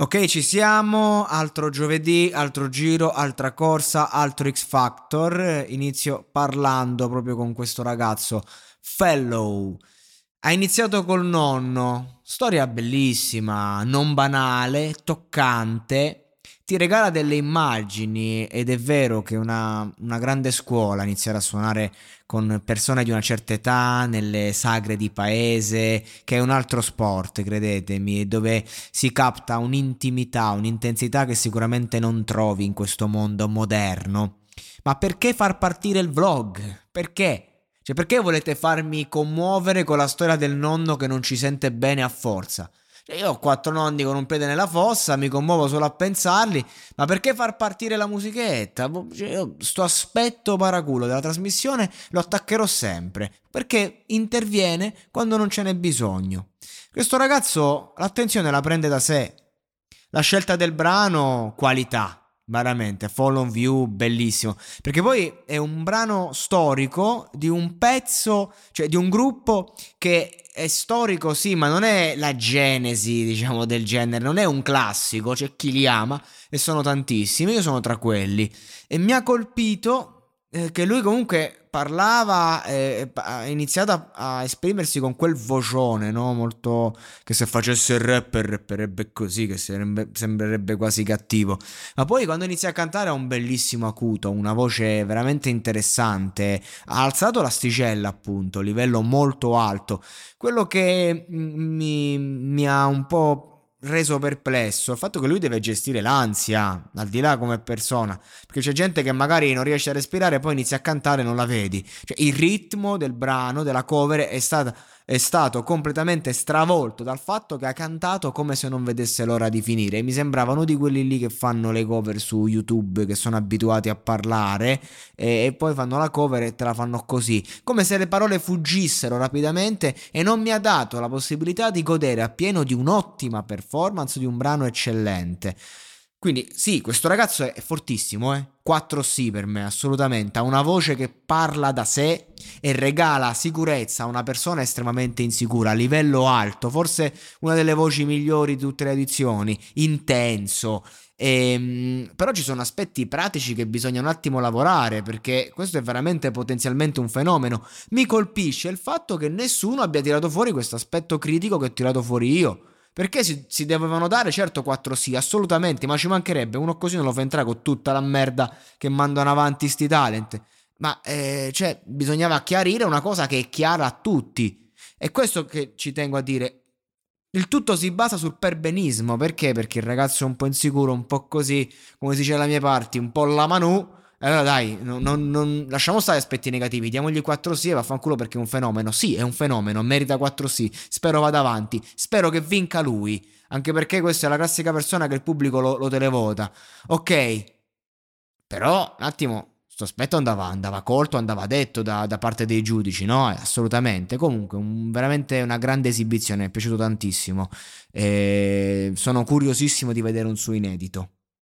Ok, ci siamo, altro giovedì, altro giro, altra corsa, altro X Factor. Inizio parlando proprio con questo ragazzo, Fellow. Ha iniziato col nonno, storia bellissima, non banale, toccante ti regala delle immagini ed è vero che una, una grande scuola iniziare a suonare con persone di una certa età nelle sagre di paese, che è un altro sport, credetemi, dove si capta un'intimità, un'intensità che sicuramente non trovi in questo mondo moderno. Ma perché far partire il vlog? Perché? Cioè, perché volete farmi commuovere con la storia del nonno che non ci sente bene a forza? Cioè, io ho quattro nonni con un piede nella fossa, mi commuovo solo a pensarli, ma perché far partire la musichetta? Boh, cioè, io sto aspetto paraculo della trasmissione lo attaccherò sempre, perché interviene quando non ce n'è bisogno. Questo ragazzo l'attenzione la prende da sé. La scelta del brano, qualità. Veramente, Fall on View, bellissimo. Perché poi è un brano storico di un pezzo, cioè di un gruppo che è storico, sì, ma non è la genesi, diciamo, del genere, non è un classico, c'è chi li ama e sono tantissimi, io sono tra quelli. E mi ha colpito eh, che lui comunque parlava, eh, ha iniziato a, a, esprimersi con quel vocione, no? Molto che se facesse il rapper rapperebbe così, che sarebbe, sembrerebbe quasi cattivo. Ma poi quando inizia a cantare ha un bellissimo acuto, una voce veramente interessante. Ha alzato l'asticella, appunto, livello molto alto. Quello che mi, mi ha un po' reso perplesso il fatto che lui deve gestire l'ansia, al di là come persona, perché c'è gente che magari non riesce a respirare poi inizia a cantare e non la vedi. Cioè, il ritmo del brano, della cover è stata è stato completamente stravolto dal fatto che ha cantato come se non vedesse l'ora di finire. Mi sembravano di quelli lì che fanno le cover su YouTube, che sono abituati a parlare e, e poi fanno la cover e te la fanno così, come se le parole fuggissero rapidamente e non mi ha dato la possibilità di godere appieno di un'ottima performance di un brano eccellente. Quindi sì, questo ragazzo è fortissimo, eh. 4 sì per me, assolutamente. Ha una voce che parla da sé e regala sicurezza a una persona estremamente insicura, a livello alto, forse una delle voci migliori di tutte le edizioni, intenso. Ehm, però ci sono aspetti pratici che bisogna un attimo lavorare perché questo è veramente potenzialmente un fenomeno. Mi colpisce il fatto che nessuno abbia tirato fuori questo aspetto critico che ho tirato fuori io. Perché si, si, dovevano dare, certo, 4 sì, assolutamente, ma ci mancherebbe. Uno così non lo fa entrare con tutta la merda che mandano avanti sti talent. Ma, eh, cioè, bisognava chiarire una cosa che è chiara a tutti. E questo che ci tengo a dire. Il tutto si basa sul perbenismo. Perché? Perché il ragazzo è un po' insicuro, un po' così, come si dice dalle mie parti, un po' la Manu allora dai, non, non, non, lasciamo stare aspetti negativi, diamogli 4 sì e vaffanculo perché è un fenomeno. Sì, è un fenomeno, merita 4 sì. Spero vada avanti, spero che vinca lui, anche perché questa è la classica persona che il pubblico lo, lo televota. Ok, però un attimo, questo aspetto andava, andava, colto, andava detto da, da, parte dei giudici, no? Eh, assolutamente. Comunque, un, veramente una grande esibizione, mi è piaciuto tantissimo. E sono curiosissimo di vedere un suo inedito.